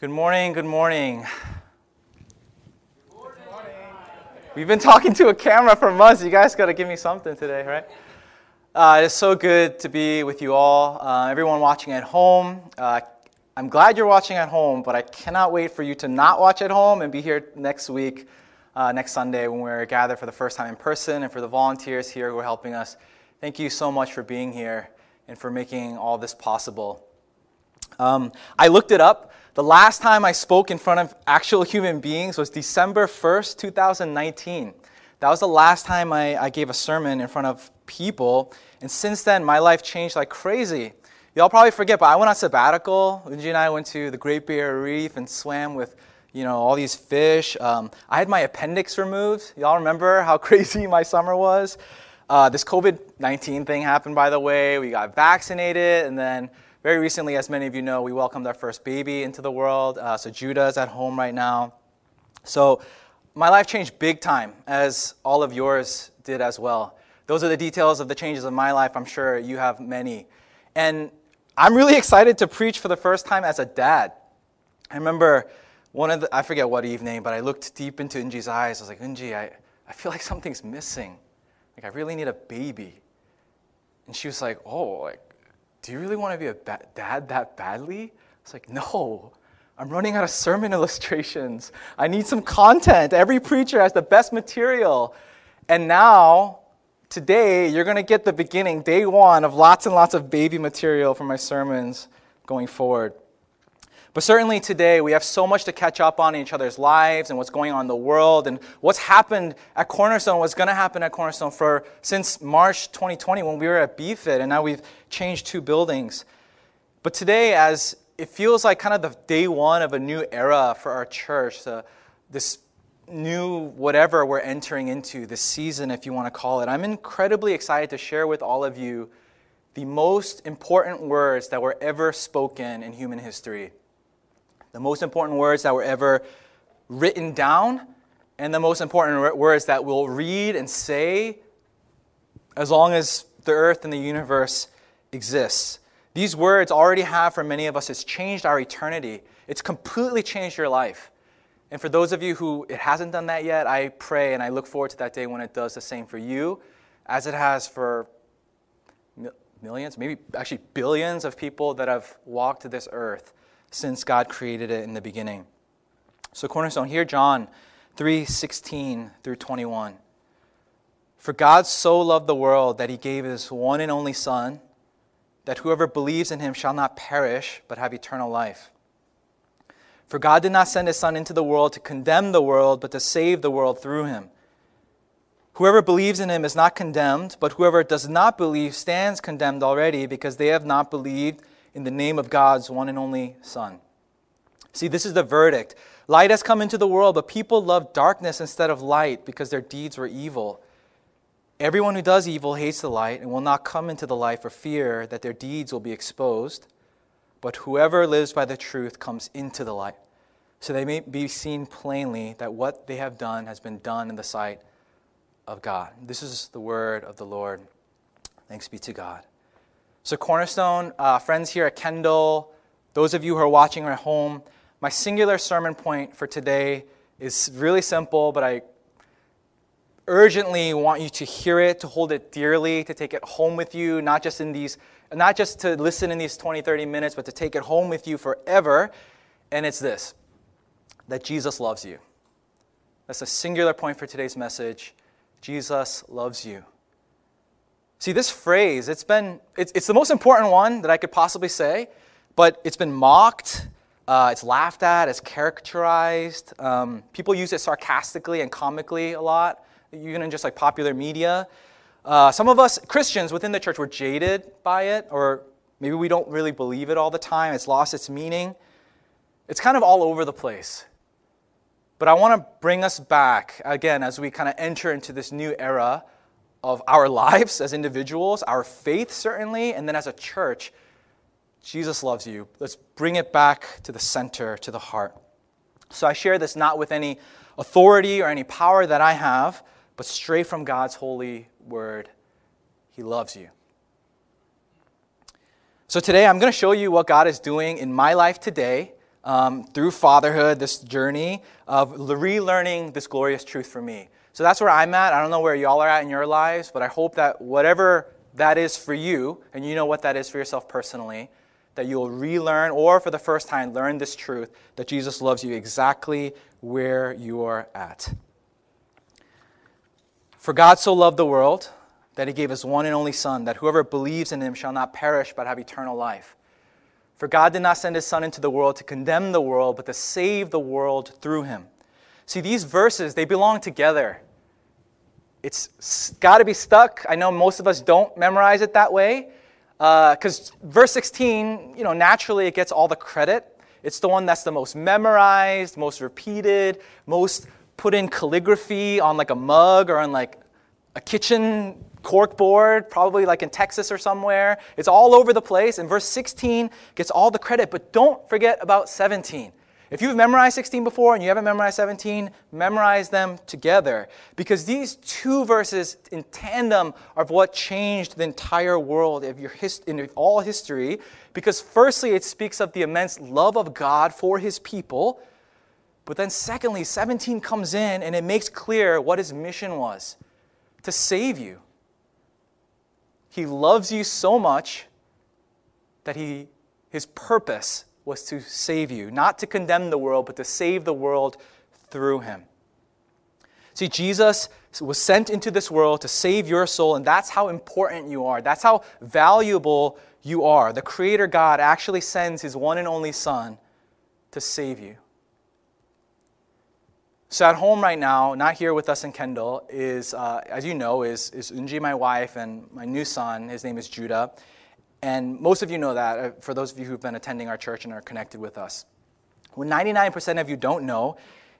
Good morning, good morning. We've been talking to a camera for months. You guys got to give me something today, right? Uh, it's so good to be with you all. Uh, everyone watching at home, uh, I'm glad you're watching at home, but I cannot wait for you to not watch at home and be here next week, uh, next Sunday, when we're gathered for the first time in person, and for the volunteers here who are helping us. Thank you so much for being here and for making all this possible. Um, I looked it up. The last time I spoke in front of actual human beings was December 1st, 2019. That was the last time I, I gave a sermon in front of people. And since then, my life changed like crazy. Y'all probably forget, but I went on sabbatical. Unji and I went to the Great Barrier Reef and swam with, you know, all these fish. Um, I had my appendix removed. Y'all remember how crazy my summer was? Uh, this COVID 19 thing happened, by the way. We got vaccinated, and then very recently, as many of you know, we welcomed our first baby into the world. Uh, so Judah is at home right now. So my life changed big time, as all of yours did as well. Those are the details of the changes of my life. I'm sure you have many. And I'm really excited to preach for the first time as a dad. I remember one of the, I forget what evening, but I looked deep into Unji's eyes. I was like, Unji, I, I feel like something's missing. Like, I really need a baby. And she was like, Oh, like, do you really want to be a ba- dad that badly? It's like, no. I'm running out of sermon illustrations. I need some content. Every preacher has the best material. And now, today, you're going to get the beginning, day one, of lots and lots of baby material for my sermons going forward. But certainly today, we have so much to catch up on in each other's lives and what's going on in the world and what's happened at Cornerstone, what's going to happen at Cornerstone for since March 2020 when we were at BFIT, and now we've changed two buildings. But today, as it feels like kind of the day one of a new era for our church, the, this new whatever we're entering into, this season, if you want to call it, I'm incredibly excited to share with all of you the most important words that were ever spoken in human history the most important words that were ever written down, and the most important words that we'll read and say as long as the earth and the universe exists. These words already have, for many of us, it's changed our eternity. It's completely changed your life. And for those of you who it hasn't done that yet, I pray and I look forward to that day when it does the same for you, as it has for millions, maybe actually billions of people that have walked this earth since God created it in the beginning. So, Cornerstone, here, John 3 16 through 21. For God so loved the world that he gave his one and only Son, that whoever believes in him shall not perish, but have eternal life. For God did not send his Son into the world to condemn the world, but to save the world through him. Whoever believes in him is not condemned, but whoever does not believe stands condemned already, because they have not believed in the name of God's one and only Son. See, this is the verdict. Light has come into the world, but people love darkness instead of light because their deeds were evil. Everyone who does evil hates the light and will not come into the light for fear that their deeds will be exposed. But whoever lives by the truth comes into the light, so they may be seen plainly that what they have done has been done in the sight of God. This is the word of the Lord. Thanks be to God. So, Cornerstone, uh, friends here at Kendall, those of you who are watching at home, my singular sermon point for today is really simple, but I urgently want you to hear it, to hold it dearly, to take it home with you, not just in these not just to listen in these 20, 30 minutes, but to take it home with you forever. And it's this that Jesus loves you. That's a singular point for today's message. Jesus loves you. See, this phrase, it's been, it's, it's the most important one that I could possibly say, but it's been mocked, uh, it's laughed at, it's caricatured. Um, people use it sarcastically and comically a lot, even in just like popular media. Uh, some of us Christians within the church were jaded by it, or maybe we don't really believe it all the time. It's lost its meaning. It's kind of all over the place. But I want to bring us back again as we kind of enter into this new era of our lives as individuals, our faith certainly, and then as a church, Jesus loves you. Let's bring it back to the center, to the heart. So I share this not with any authority or any power that I have, but straight from God's holy word. He loves you. So today I'm going to show you what God is doing in my life today um, through fatherhood, this journey of relearning this glorious truth for me. So that's where I'm at. I don't know where y'all are at in your lives, but I hope that whatever that is for you, and you know what that is for yourself personally, that you'll relearn or for the first time learn this truth that Jesus loves you exactly where you are at. For God so loved the world that he gave his one and only Son, that whoever believes in him shall not perish but have eternal life. For God did not send his Son into the world to condemn the world, but to save the world through him. See, these verses, they belong together. It's got to be stuck. I know most of us don't memorize it that way. Because uh, verse 16, you know, naturally it gets all the credit. It's the one that's the most memorized, most repeated, most put in calligraphy on like a mug or on like a kitchen cork board, probably like in Texas or somewhere. It's all over the place. And verse 16 gets all the credit, but don't forget about 17. If you've memorized 16 before and you haven't memorized 17, memorize them together. Because these two verses in tandem are what changed the entire world of your hist- in all history. Because firstly, it speaks of the immense love of God for his people. But then secondly, 17 comes in and it makes clear what his mission was to save you. He loves you so much that he, his purpose was to save you, not to condemn the world, but to save the world through him. See, Jesus was sent into this world to save your soul, and that's how important you are. That's how valuable you are. The Creator God actually sends His one and only Son to save you. So at home right now, not here with us in Kendall, is, uh, as you know, is, is Unji, my wife, and my new son. His name is Judah. And most of you know that, uh, for those of you who've been attending our church and are connected with us. What 99% of you don't know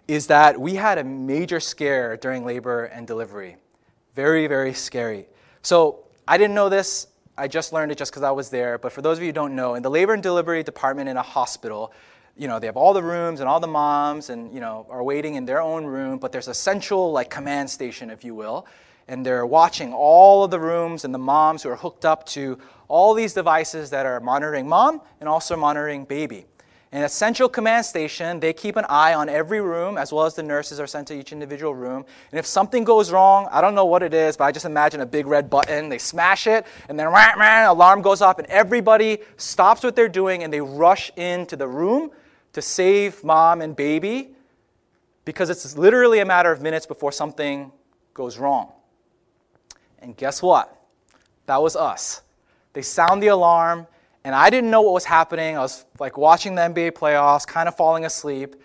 is that we had a major scare during labor and delivery. Very, very scary. So I didn't know this. I just learned it just because I was there. But for those of you who don't know, in the labor and delivery department in a hospital, you know, they have all the rooms and all the moms and, you know, are waiting in their own room, but there's a central, like, command station, if you will. And they're watching all of the rooms and the moms who are hooked up to all these devices that are monitoring mom and also monitoring baby. In a central command station, they keep an eye on every room, as well as the nurses are sent to each individual room. And if something goes wrong, I don't know what it is, but I just imagine a big red button. They smash it, and then rah, rah, alarm goes off, and everybody stops what they're doing and they rush into the room to save mom and baby because it's literally a matter of minutes before something goes wrong. And guess what? That was us. They sound the alarm, and I didn't know what was happening. I was like watching the NBA playoffs, kind of falling asleep,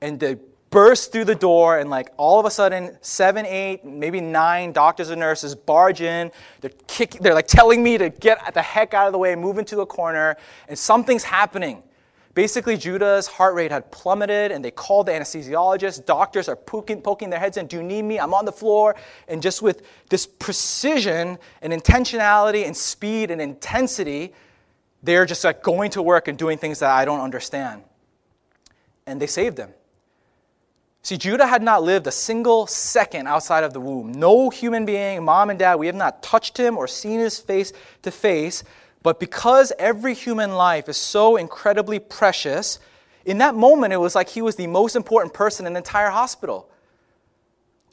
and they burst through the door, and like all of a sudden, seven, eight, maybe nine doctors and nurses barge in. They're kicking, they're like telling me to get the heck out of the way, move into a corner, and something's happening. Basically, Judah's heart rate had plummeted, and they called the anesthesiologist. Doctors are poking, poking their heads in. Do you need me? I'm on the floor. And just with this precision and intentionality and speed and intensity, they're just like going to work and doing things that I don't understand. And they saved him. See, Judah had not lived a single second outside of the womb. No human being, mom and dad, we have not touched him or seen his face to face. But because every human life is so incredibly precious, in that moment, it was like he was the most important person in the entire hospital.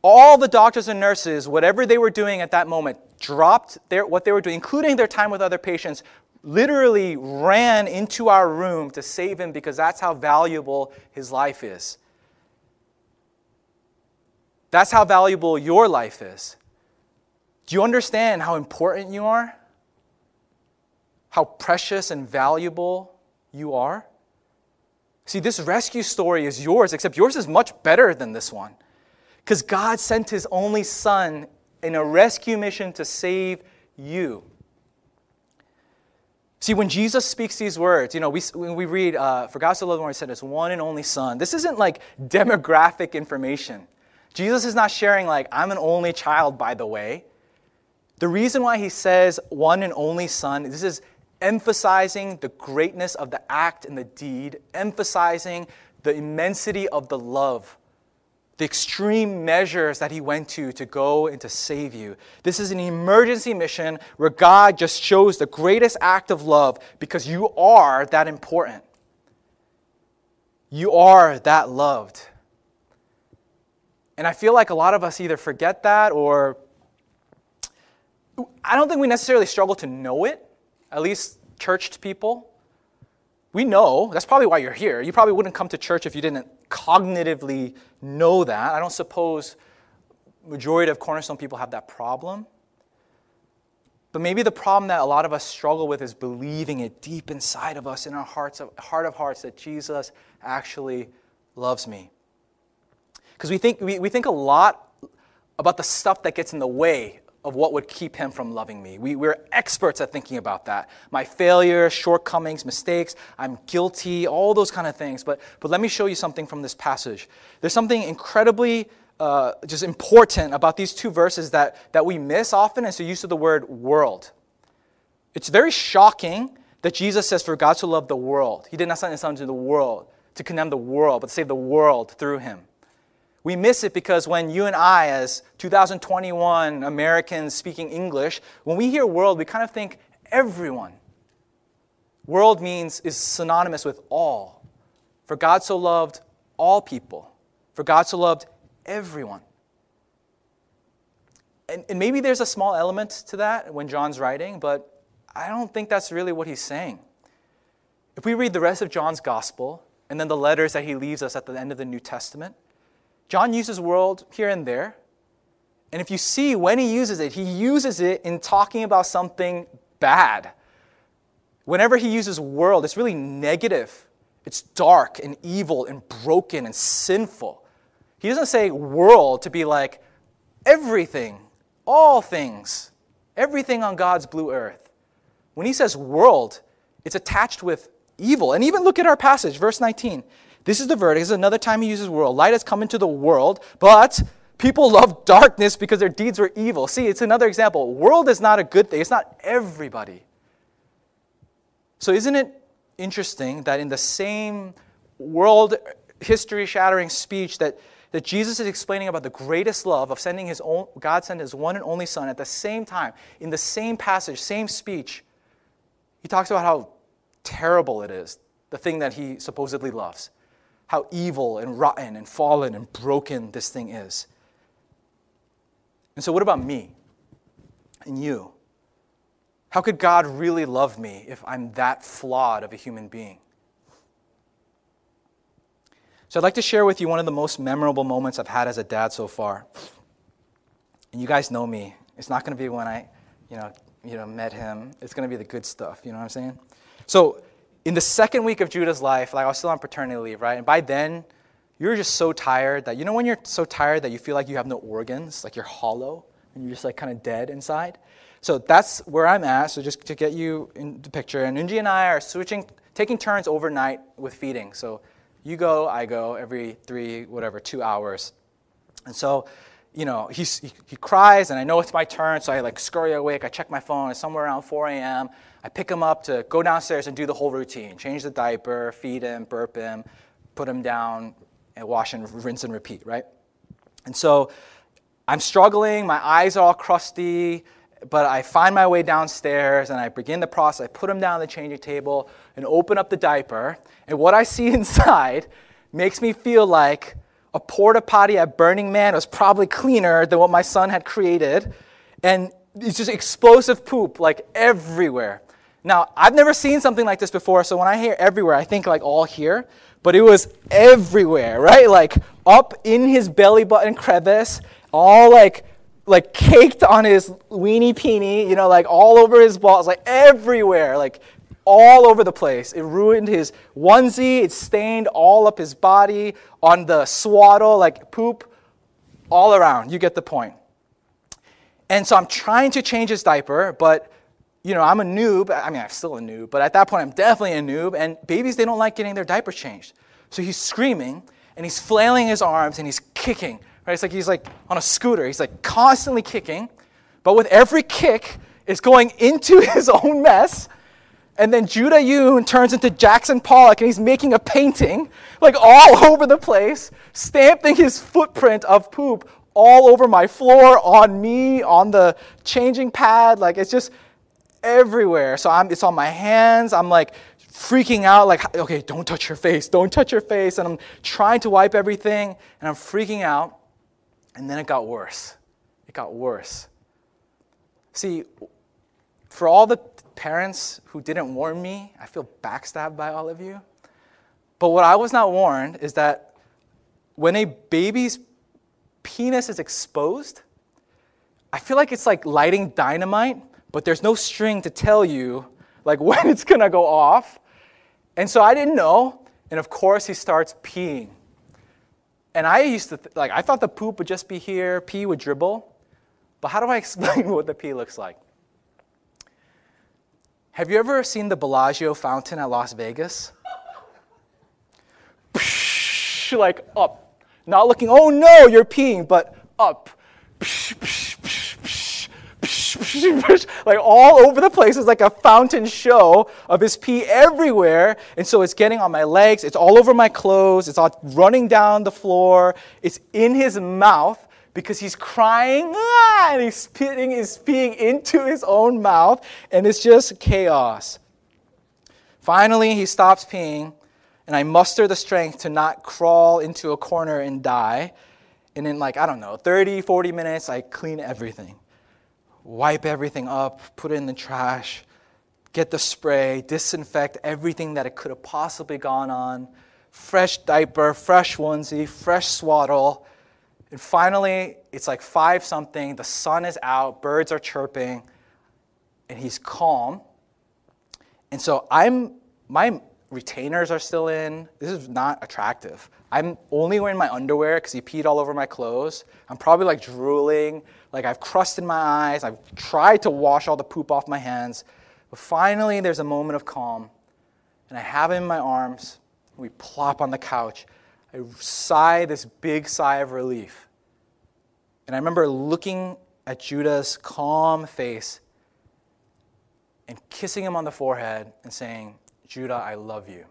All the doctors and nurses, whatever they were doing at that moment, dropped their, what they were doing, including their time with other patients, literally ran into our room to save him because that's how valuable his life is. That's how valuable your life is. Do you understand how important you are? How precious and valuable you are? See, this rescue story is yours, except yours is much better than this one. Because God sent his only son in a rescue mission to save you. See, when Jesus speaks these words, you know, we, when we read, uh, For God so loved the world, he sent his one and only son. This isn't like demographic information. Jesus is not sharing, like, I'm an only child, by the way. The reason why he says one and only son, this is emphasizing the greatness of the act and the deed, emphasizing the immensity of the love, the extreme measures that he went to to go and to save you. This is an emergency mission where God just shows the greatest act of love because you are that important. You are that loved. And I feel like a lot of us either forget that or I don't think we necessarily struggle to know it, at least churched people. We know, that's probably why you're here. You probably wouldn't come to church if you didn't cognitively know that. I don't suppose majority of cornerstone people have that problem. But maybe the problem that a lot of us struggle with is believing it deep inside of us in our hearts of, heart of hearts that Jesus actually loves me. Because we think, we, we think a lot about the stuff that gets in the way of what would keep him from loving me. We, we're experts at thinking about that. My failures, shortcomings, mistakes, I'm guilty, all those kind of things. But, but let me show you something from this passage. There's something incredibly uh, just important about these two verses that, that we miss often is the use of the word world. It's very shocking that Jesus says, For God to love the world. He did not send his son to the world to condemn the world, but save the world through him. We miss it because when you and I, as 2021 Americans speaking English, when we hear world, we kind of think everyone. World means is synonymous with all. For God so loved all people. For God so loved everyone. And, and maybe there's a small element to that when John's writing, but I don't think that's really what he's saying. If we read the rest of John's gospel and then the letters that he leaves us at the end of the New Testament, John uses world here and there. And if you see when he uses it, he uses it in talking about something bad. Whenever he uses world, it's really negative. It's dark and evil and broken and sinful. He doesn't say world to be like everything, all things, everything on God's blue earth. When he says world, it's attached with evil. And even look at our passage, verse 19. This is the verdict. This is another time he uses world. Light has come into the world, but people love darkness because their deeds were evil. See, it's another example. World is not a good thing, it's not everybody. So, isn't it interesting that in the same world history shattering speech that that Jesus is explaining about the greatest love of sending his own, God sent his one and only Son at the same time, in the same passage, same speech. He talks about how terrible it is, the thing that he supposedly loves, how evil and rotten and fallen and broken this thing is. And so, what about me and you? How could God really love me if I'm that flawed of a human being? So I'd like to share with you one of the most memorable moments I've had as a dad so far. And you guys know me. It's not going to be when I, you know, you know, met him. It's going to be the good stuff. You know what I'm saying? So in the second week of Judah's life, like I was still on paternity leave, right? And by then, you're just so tired that you know when you're so tired that you feel like you have no organs, like you're hollow and you're just like kind of dead inside. So that's where I'm at. So just to get you in the picture, and Unji and I are switching, taking turns overnight with feeding. So you go, I go, every three, whatever, two hours. And so, you know, he, he cries, and I know it's my turn, so I like scurry awake. I check my phone. It's somewhere around 4 a.m. I pick him up to go downstairs and do the whole routine change the diaper, feed him, burp him, put him down, and wash and rinse and repeat, right? And so I'm struggling. My eyes are all crusty but I find my way downstairs and I begin the process. I put him down on the changing table and open up the diaper. And what I see inside makes me feel like a porta potty at Burning Man was probably cleaner than what my son had created. And it's just explosive poop like everywhere. Now, I've never seen something like this before, so when I hear everywhere, I think like all here, but it was everywhere, right? Like up in his belly button crevice, all like like caked on his weenie peenie, you know, like all over his balls, like everywhere, like all over the place. It ruined his onesie, it stained all up his body, on the swaddle, like poop, all around. You get the point. And so I'm trying to change his diaper, but you know, I'm a noob. I mean, I'm still a noob, but at that point, I'm definitely a noob. And babies, they don't like getting their diapers changed. So he's screaming and he's flailing his arms and he's kicking Right? It's like he's like on a scooter. He's like constantly kicking, but with every kick, it's going into his own mess. And then Judah Yoon turns into Jackson Pollock and he's making a painting like all over the place, stamping his footprint of poop all over my floor, on me, on the changing pad. Like it's just everywhere. So I'm, it's on my hands. I'm like freaking out, like, okay, don't touch your face, don't touch your face. And I'm trying to wipe everything, and I'm freaking out. And then it got worse. It got worse. See, for all the parents who didn't warn me, I feel backstabbed by all of you. But what I was not warned is that when a baby's penis is exposed, I feel like it's like lighting dynamite, but there's no string to tell you like when it's gonna go off. And so I didn't know, and of course he starts peeing. And I used to th- like I thought the poop would just be here, pee would dribble. But how do I explain what the pee looks like? Have you ever seen the Bellagio fountain at Las Vegas? like up, not looking, oh no, you're peeing, but up. Like all over the place. It's like a fountain show of his pee everywhere. And so it's getting on my legs, it's all over my clothes, it's all running down the floor, it's in his mouth because he's crying ah, and he's spitting his peeing into his own mouth, and it's just chaos. Finally, he stops peeing, and I muster the strength to not crawl into a corner and die. And in like, I don't know, 30, 40 minutes, I clean everything. Wipe everything up, put it in the trash, get the spray, disinfect everything that it could have possibly gone on. Fresh diaper, fresh onesie, fresh swaddle. And finally, it's like five something, the sun is out, birds are chirping, and he's calm. And so I'm, my retainers are still in. This is not attractive. I'm only wearing my underwear because he peed all over my clothes. I'm probably like drooling, like I've crust in my eyes. I've tried to wash all the poop off my hands. But finally, there's a moment of calm, and I have him in my arms. We plop on the couch. I sigh this big sigh of relief. And I remember looking at Judah's calm face and kissing him on the forehead and saying, Judah, I love you.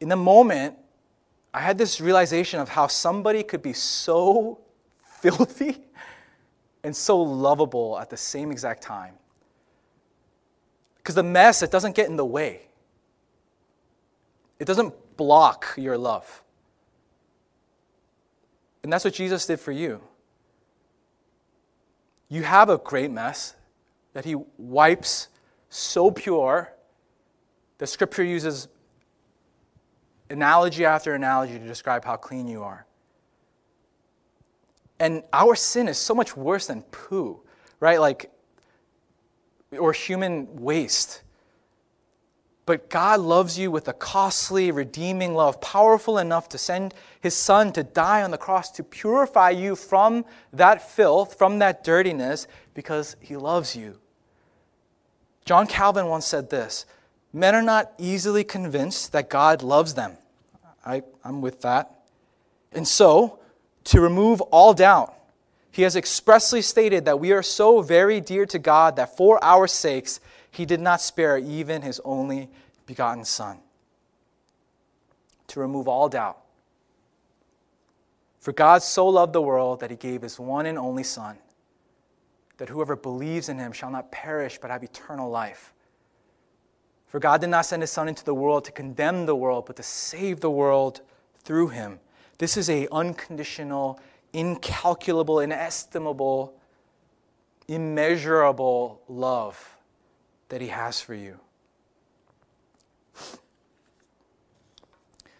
In the moment, I had this realization of how somebody could be so filthy and so lovable at the same exact time. Because the mess, it doesn't get in the way, it doesn't block your love. And that's what Jesus did for you. You have a great mess that He wipes so pure. The scripture uses analogy after analogy to describe how clean you are. And our sin is so much worse than poo, right? Like, or human waste. But God loves you with a costly, redeeming love, powerful enough to send his son to die on the cross to purify you from that filth, from that dirtiness, because he loves you. John Calvin once said this Men are not easily convinced that God loves them. I, I'm with that. And so, to remove all doubt, he has expressly stated that we are so very dear to God that for our sakes he did not spare even his only begotten Son. To remove all doubt. For God so loved the world that he gave his one and only Son that whoever believes in him shall not perish but have eternal life. For God did not send his Son into the world to condemn the world, but to save the world through him. This is a unconditional, incalculable, inestimable, immeasurable love that he has for you.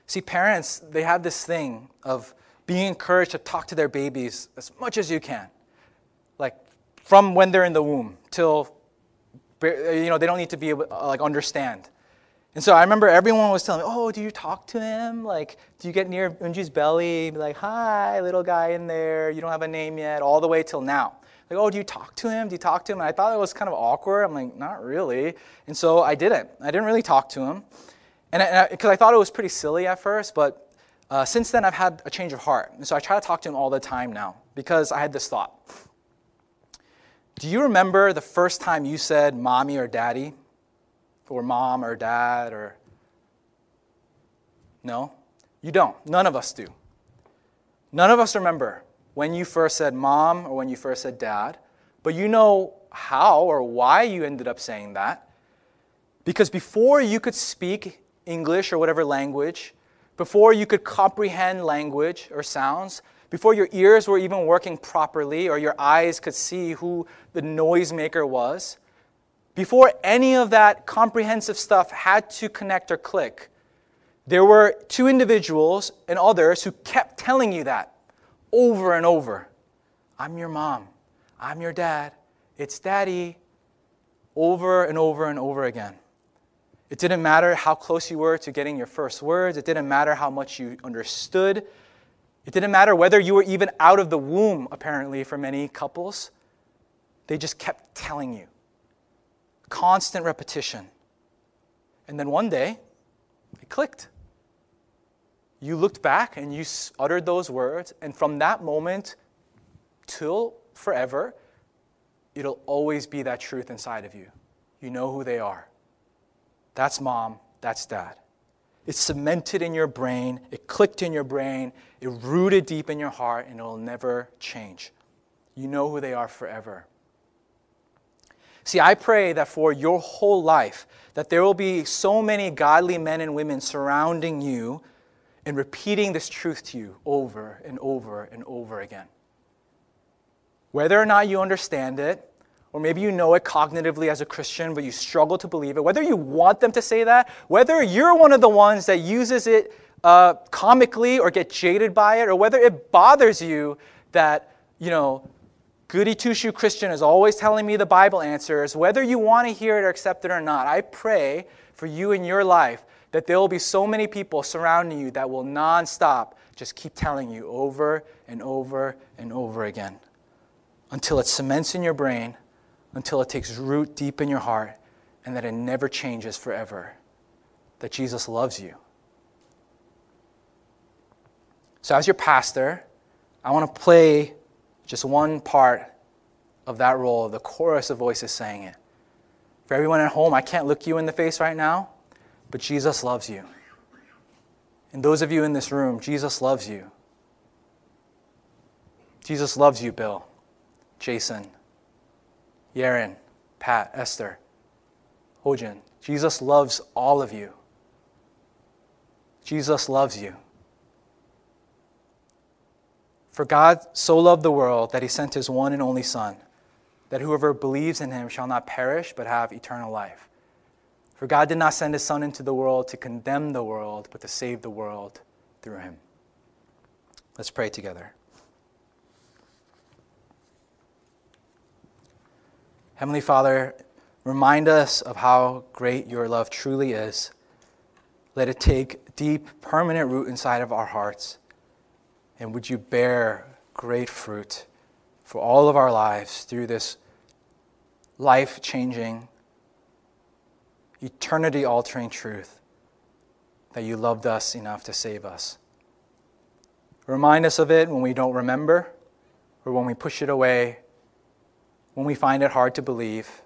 See, parents, they have this thing of being encouraged to talk to their babies as much as you can. Like, from when they're in the womb till you know they don't need to be able like understand and so i remember everyone was telling me oh do you talk to him? Like do you get near unji's belly? Be like hi little guy in there. You don't have a name yet. All the way till now. Like oh do you talk to him? Do you talk to him? And i thought it was kind of awkward. I'm like not really. And so i didn't. I didn't really talk to him. And because I, I, thought it was pretty silly at first but uh, since then i've had a change of heart. And so i try to talk to him all the time now because i had this thought. Do you remember the first time you said mommy or daddy? Or mom or dad or. No? You don't. None of us do. None of us remember when you first said mom or when you first said dad, but you know how or why you ended up saying that. Because before you could speak English or whatever language, before you could comprehend language or sounds, before your ears were even working properly or your eyes could see who the noisemaker was, before any of that comprehensive stuff had to connect or click, there were two individuals and others who kept telling you that over and over. I'm your mom. I'm your dad. It's daddy. Over and over and over again. It didn't matter how close you were to getting your first words. It didn't matter how much you understood. It didn't matter whether you were even out of the womb, apparently, for many couples. They just kept telling you. Constant repetition. And then one day, it clicked. You looked back and you uttered those words, and from that moment till forever, it'll always be that truth inside of you. You know who they are. That's mom, that's dad. It's cemented in your brain, it clicked in your brain, it rooted deep in your heart, and it'll never change. You know who they are forever. See, I pray that for your whole life, that there will be so many godly men and women surrounding you and repeating this truth to you over and over and over again. Whether or not you understand it, or maybe you know it cognitively as a Christian, but you struggle to believe it, whether you want them to say that, whether you're one of the ones that uses it uh, comically or get jaded by it, or whether it bothers you that, you know, goody two shoe Christian is always telling me the Bible answers, whether you want to hear it or accept it or not, I pray for you in your life that there will be so many people surrounding you that will nonstop just keep telling you over and over and over again until it cements in your brain until it takes root deep in your heart and that it never changes forever. That Jesus loves you. So, as your pastor, I want to play just one part of that role, the chorus of voices saying it. For everyone at home, I can't look you in the face right now, but Jesus loves you. And those of you in this room, Jesus loves you. Jesus loves you, Bill, Jason, Yaren, Pat, Esther, Hojin. Jesus loves all of you. Jesus loves you. For God so loved the world that he sent his one and only Son, that whoever believes in him shall not perish but have eternal life. For God did not send his Son into the world to condemn the world, but to save the world through him. Let's pray together. Heavenly Father, remind us of how great your love truly is. Let it take deep, permanent root inside of our hearts. And would you bear great fruit for all of our lives through this life changing, eternity altering truth that you loved us enough to save us. Remind us of it when we don't remember or when we push it away when we find it hard to believe.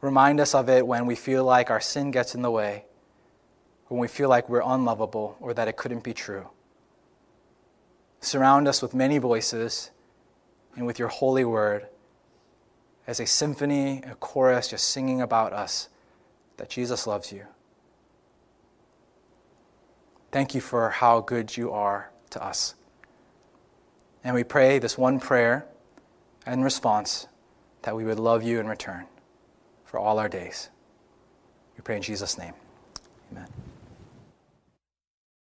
Remind us of it when we feel like our sin gets in the way, when we feel like we're unlovable or that it couldn't be true. Surround us with many voices and with your holy word as a symphony, a chorus just singing about us that Jesus loves you. Thank you for how good you are to us. And we pray this one prayer and response that we would love you in return for all our days. We pray in Jesus' name.